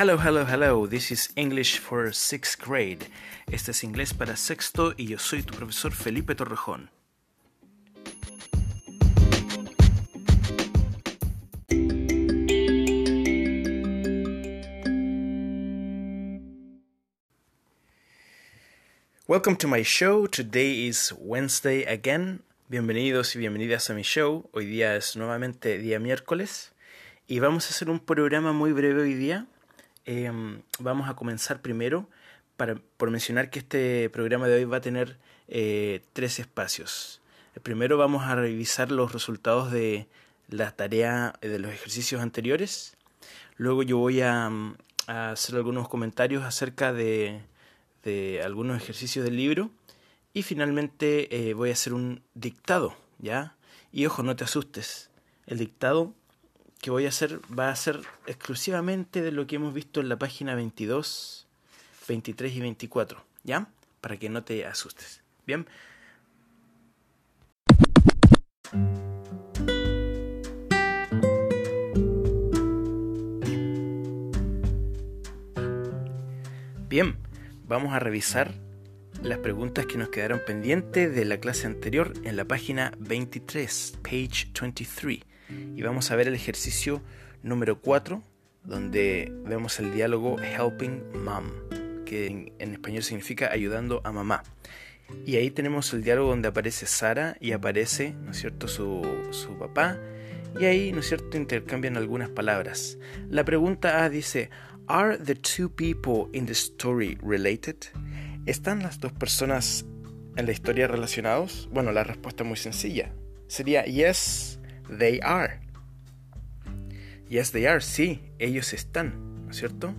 Hello, hello, hello. This is English for sixth grade. Este es inglés para sexto y yo soy tu profesor Felipe Torrejón. Welcome to my show. Today is Wednesday again. Bienvenidos y bienvenidas a mi show. Hoy día es nuevamente día miércoles y vamos a hacer un programa muy breve hoy día. Em, vamos a comenzar primero para, por mencionar que este programa de hoy va a tener eh, tres espacios. Primero vamos a revisar los resultados de la tarea de los ejercicios anteriores. Luego yo voy a hacer algunos comentarios acerca de de algunos ejercicios del libro y finalmente eh, voy a hacer un dictado, ¿ya? Y ojo, no te asustes. El dictado que voy a hacer va a ser exclusivamente de lo que hemos visto en la página 22, 23 y 24, ¿ya? Para que no te asustes. Bien. Bien vamos a revisar las preguntas que nos quedaron pendientes de la clase anterior en la página 23, page 23. Y vamos a ver el ejercicio número 4, donde vemos el diálogo Helping Mom, que en, español significa ayudando a mamá. Y ahí tenemos el diálogo donde aparece Sara y aparece, ¿no es cierto?, su, su papá. Y ahí, ¿no es cierto?, intercambian algunas palabras. La pregunta A dice, Are the two people in the story related? ¿Están las dos personas en la historia relacionados? Bueno, la respuesta es muy sencilla. Sería yes, they are. Yes, they are. Sí, ellos están, ¿no es cierto?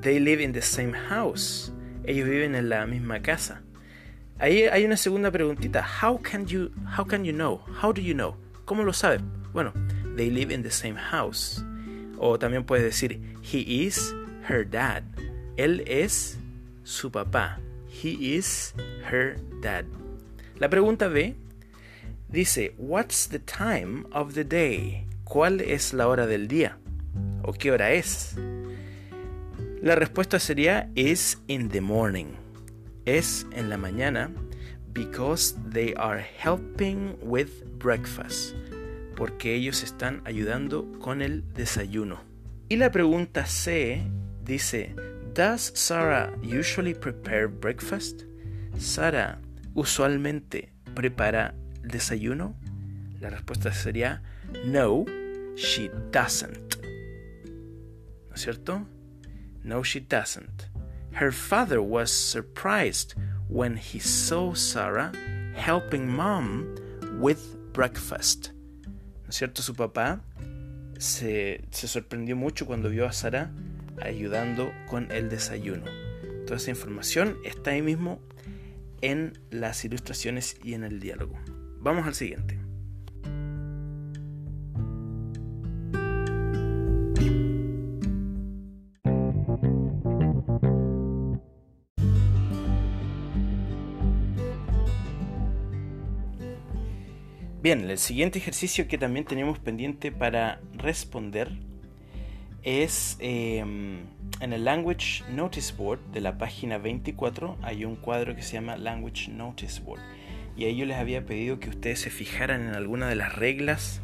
They live in the same house. Ellos viven en la misma casa. Ahí hay una segunda preguntita. How can you how can you know? How do you know? ¿Cómo lo saben? Bueno, they live in the same house. O también puedes decir, he is her dad. Él es su papá. He is her dad. La pregunta B dice, What's the time of the day? ¿Cuál es la hora del día? ¿O qué hora es? La respuesta sería is in the morning. Es en la mañana because they are helping with breakfast porque ellos están ayudando con el desayuno. Y la pregunta C dice, ¿Does Sarah usually prepare breakfast? ¿Sara usualmente prepara desayuno? La respuesta sería no, she doesn't. ¿No es cierto? No, she doesn't. Her father was surprised when he saw Sarah helping mom with breakfast. ¿no es cierto? Su papá se, se sorprendió mucho cuando vio a Sara ayudando con el desayuno. Toda esa información está ahí mismo en las ilustraciones y en el diálogo. Vamos al siguiente. Bien, el siguiente ejercicio que también tenemos pendiente para responder es em, en el Language Notice Board de la página 24 hay un cuadro que se llama Language Notice Board y ahí yo les había pedido que ustedes se fijaran en alguna de las reglas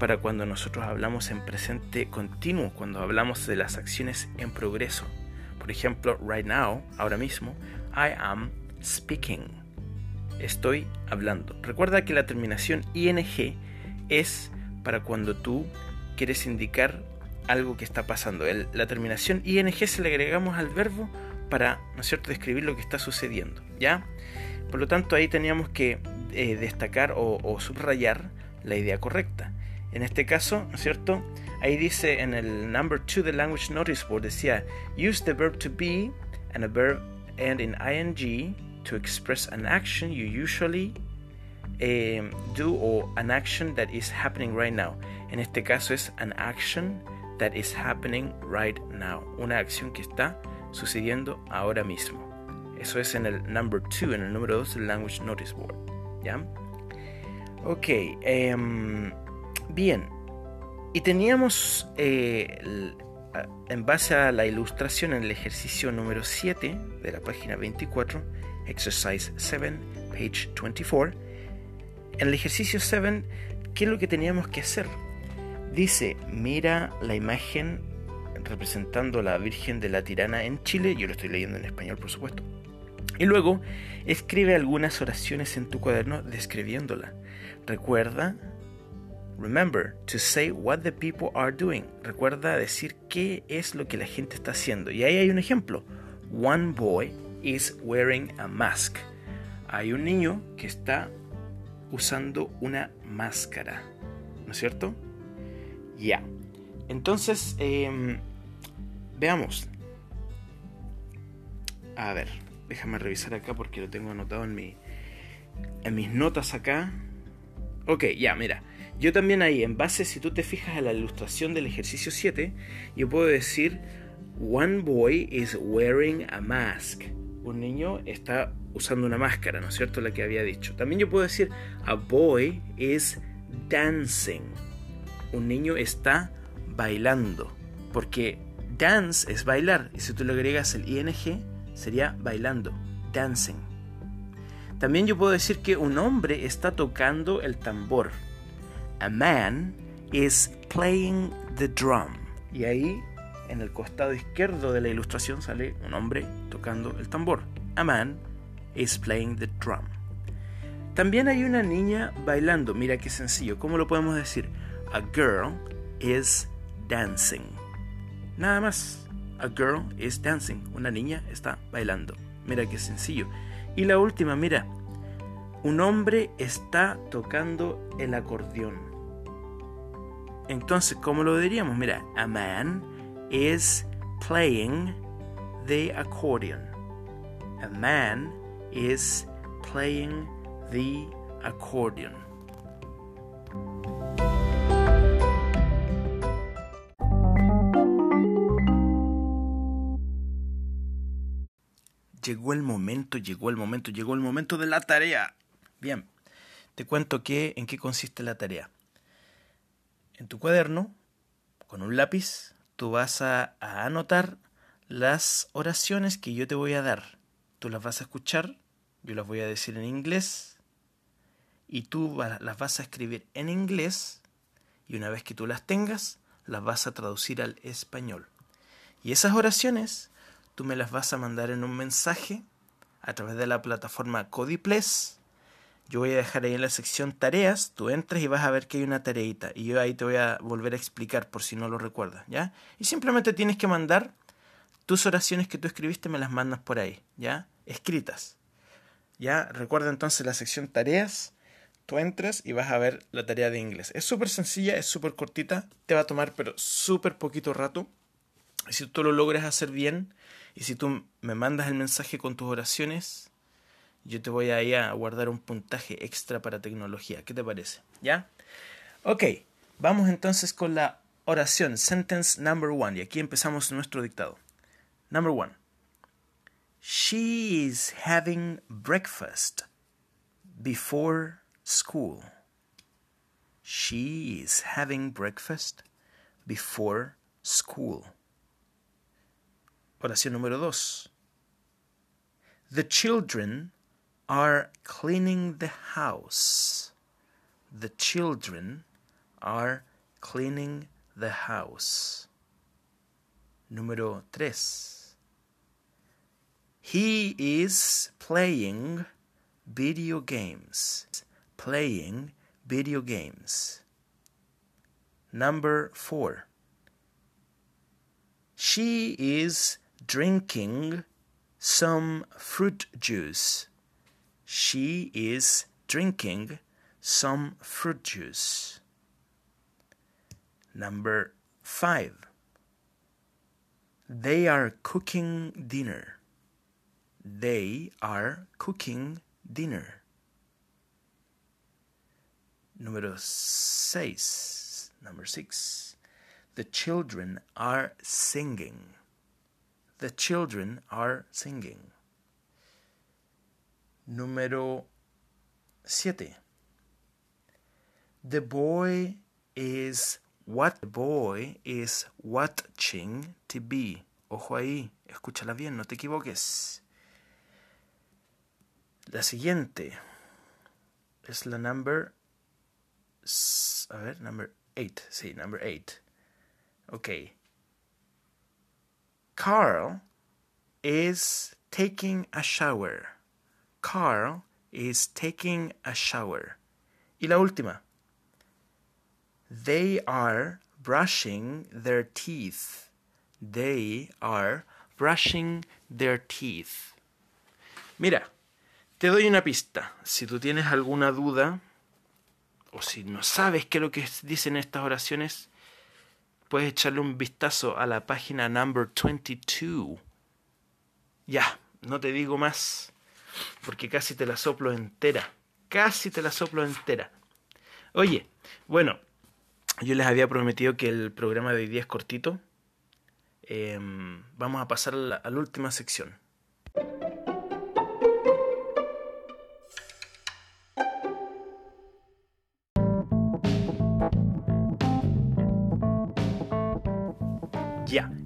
para cuando nosotros hablamos en presente continuo, cuando hablamos de las acciones en progreso. Por ejemplo, right now, ahora mismo, I am speaking estoy hablando. Recuerda que la terminación ing es para cuando tú quieres indicar algo que está pasando. la terminación ing se le agregamos al verbo para, ¿no es cierto?, describir lo que está sucediendo, ¿ya? Por lo tanto, ahí teníamos que eh, destacar o, subrayar la idea correcta. En este caso, ¿no es cierto? Ahí dice en el number 2 del Language Notice Board, decía, use the verb to be and a verb and in ing to express an action you usually um, do or an action that is happening right now. En este caso es an action that is happening right now. Una acción que está sucediendo ahora mismo. Eso es en el number 2, en el número 2 del Language Notice Board. ¿Ya? Ok. Um, bien. Y teníamos eh, en base a la ilustración en el ejercicio número 7 de la página 24, exercise 7, page 24, en el ejercicio 7, ¿qué es lo que teníamos que hacer? Dice, mira la imagen representando a la Virgen de la Tirana en Chile, yo lo estoy leyendo en español por supuesto, y luego escribe algunas oraciones en tu cuaderno describiéndola. Recuerda Remember to say what the people are doing. Recuerda decir qué es lo que la gente está haciendo. Y ahí hay un ejemplo. One boy is wearing a mask. Hay un niño que está usando una máscara. ¿No es cierto? Ya. Entonces, em, veamos. A ver, déjame revisar acá porque lo tengo anotado en, mi, en mis notas acá. Ok, ya, mira. Yo también ahí, en base, si tú te fijas a la ilustración del ejercicio 7, yo puedo decir, one boy is wearing a mask. Un niño está usando una máscara, ¿no es cierto? La que había dicho. También yo puedo decir, a boy is dancing. Un niño está bailando. Porque dance es bailar. Y si tú le agregas el ing, sería bailando. Dancing. También yo puedo decir que un hombre está tocando el tambor a man is playing the drum. Y ahí, en el costado izquierdo de la ilustración, sale un hombre tocando el tambor. A man is playing the drum. También hay una niña bailando. Mira qué sencillo. ¿Cómo lo podemos decir? A girl is dancing. Nada más. A girl is dancing. Una niña está bailando. Mira qué sencillo. Y la última, mira. Un hombre está tocando el acordeón. Entonces, ¿cómo lo diríamos? Mira, a man is playing the accordion. A man is playing the accordion. Llegó el momento, llegó el momento, llegó el momento de la tarea. Bien, te cuento qué, en qué consiste la tarea. En tu cuaderno, con un lápiz, tú vas a, anotar las oraciones que yo te voy a dar. Tú las vas a escuchar, yo las voy a decir en inglés, y tú las vas a escribir en inglés, y una vez que tú las tengas, las vas a traducir al español. Y esas oraciones tú me las vas a mandar en un mensaje a través de la plataforma Codiples yo voy a dejar ahí en la sección tareas, tú entras y vas a ver que hay una tareita y yo ahí te voy a volver a explicar por si no lo recuerdas, ¿ya? Y simplemente tienes que mandar tus oraciones que tú escribiste, me las mandas por ahí, ¿ya? Escritas. ¿Ya? Recuerda entonces la sección tareas, tú entras y vas a ver la tarea de inglés. Es súper sencilla, es súper cortita, te va a tomar pero súper poquito rato. Y si tú lo logras hacer bien y si tú me mandas el mensaje con tus oraciones, yo te voy a ir a guardar un puntaje extra para tecnología. ¿Qué te parece? ¿Ya? Ok, vamos entonces con la oración, sentence number one. Y aquí empezamos nuestro dictado. Number one. She is having breakfast before school. She is having breakfast before school. Oración número dos. The children are cleaning the house. The children are cleaning the house. Número tres. He is playing video games. Playing video games. Number four. She is drinking some fruit juice. She is drinking some fruit juice. Number five. They are cooking dinner. They are cooking dinner. Número seis. Number six. The children are singing. The children are singing. Número 7. The boy is what the boy is watching TV. Ojo ahí, escúchala bien, no te equivoques. La siguiente es la number. A ver, number 8. Sí, number 8. Ok. Carl is taking a shower. Carl is taking a shower. Y la última. They are brushing their teeth. They are brushing their teeth. Mira, te doy una pista. Si tú tienes alguna duda o si no sabes qué es lo que dicen estas oraciones, puedes echarle un vistazo a la página number 22. Ya, no te digo más, porque casi te la soplo entera. Casi te la soplo entera. Oye, bueno, yo les había prometido que el programa de hoy día es cortito. Em, vamos a pasar a la, última sección.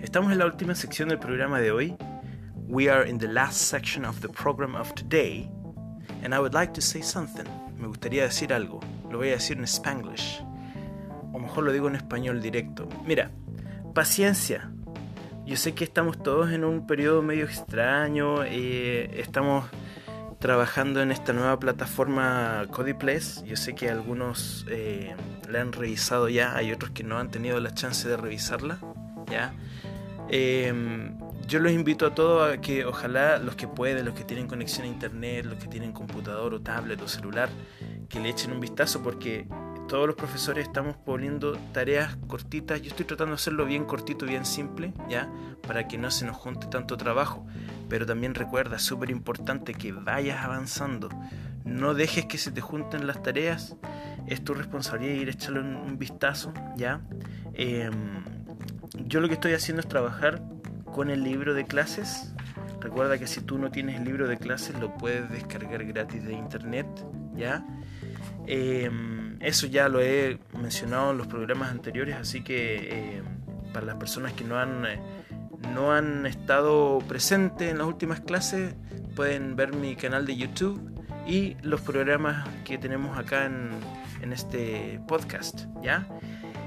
Estamos en la última sección del programa de hoy. We are in the last section of the program of today. And I would like to say something. Me gustaría decir algo. Lo voy a decir en Spanglish o mejor lo digo en español directo. Mira, paciencia. Yo sé que estamos todos en un periodo medio extraño, eh, estamos trabajando en esta nueva plataforma CodyPlus. Yo sé que algunos eh, la han revisado ya, hay otros que no han tenido la chance de revisarla. ¿ya? Em, yo los invito a todos a que ojalá los que pueden, los que tienen conexión a internet, los que tienen computador o tablet o celular, que le echen un vistazo porque todos los profesores estamos poniendo tareas cortitas. Yo estoy tratando de hacerlo bien cortito, bien simple, ¿ya? Para que no se nos junte tanto trabajo. Pero también recuerda, súper importante que vayas avanzando. No dejes que se te junten las tareas. Es tu responsabilidad ir a echarle un, vistazo, ¿ya? Em, yo lo que estoy haciendo es trabajar con el libro de clases. Recuerda que si tú no tienes el libro de clases lo puedes descargar gratis de internet, ¿ya? Em, eso ya lo he mencionado en los programas anteriores, así que em, para las personas que no han, eh, no han estado presentes en las últimas clases, pueden ver mi canal de YouTube y los programas que tenemos acá en, en este podcast, ¿ya?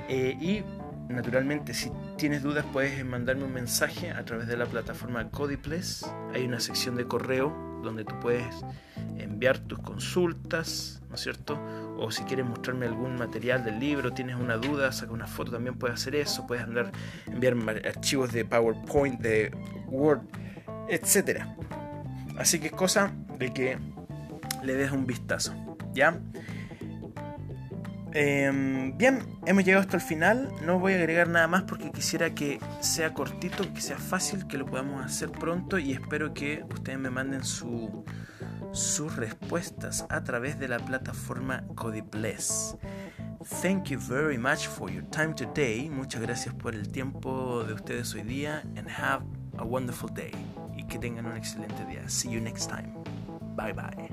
Eh, y naturalmente, si tienes dudas, puedes mandarme un mensaje a través de la plataforma Codiples. Hay una sección de correo donde tú puedes enviar tus consultas, ¿no es cierto? O si quieres mostrarme algún material del libro, tienes una duda, saca una foto, también puedes hacer eso, puedes andar, enviar archivos de PowerPoint, de Word, etc. Así que es cosa de que le des un vistazo, ¿ya? Em, bien, hemos llegado hasta el final. No voy a agregar nada más porque quisiera que sea cortito, que sea fácil, que lo podamos hacer pronto y espero que ustedes me manden su, sus respuestas a través de la plataforma Codipless. Thank you very much for your time today. Muchas gracias por el tiempo de ustedes hoy día and have a wonderful day. Y que tengan un excelente día. See you next time. Bye bye.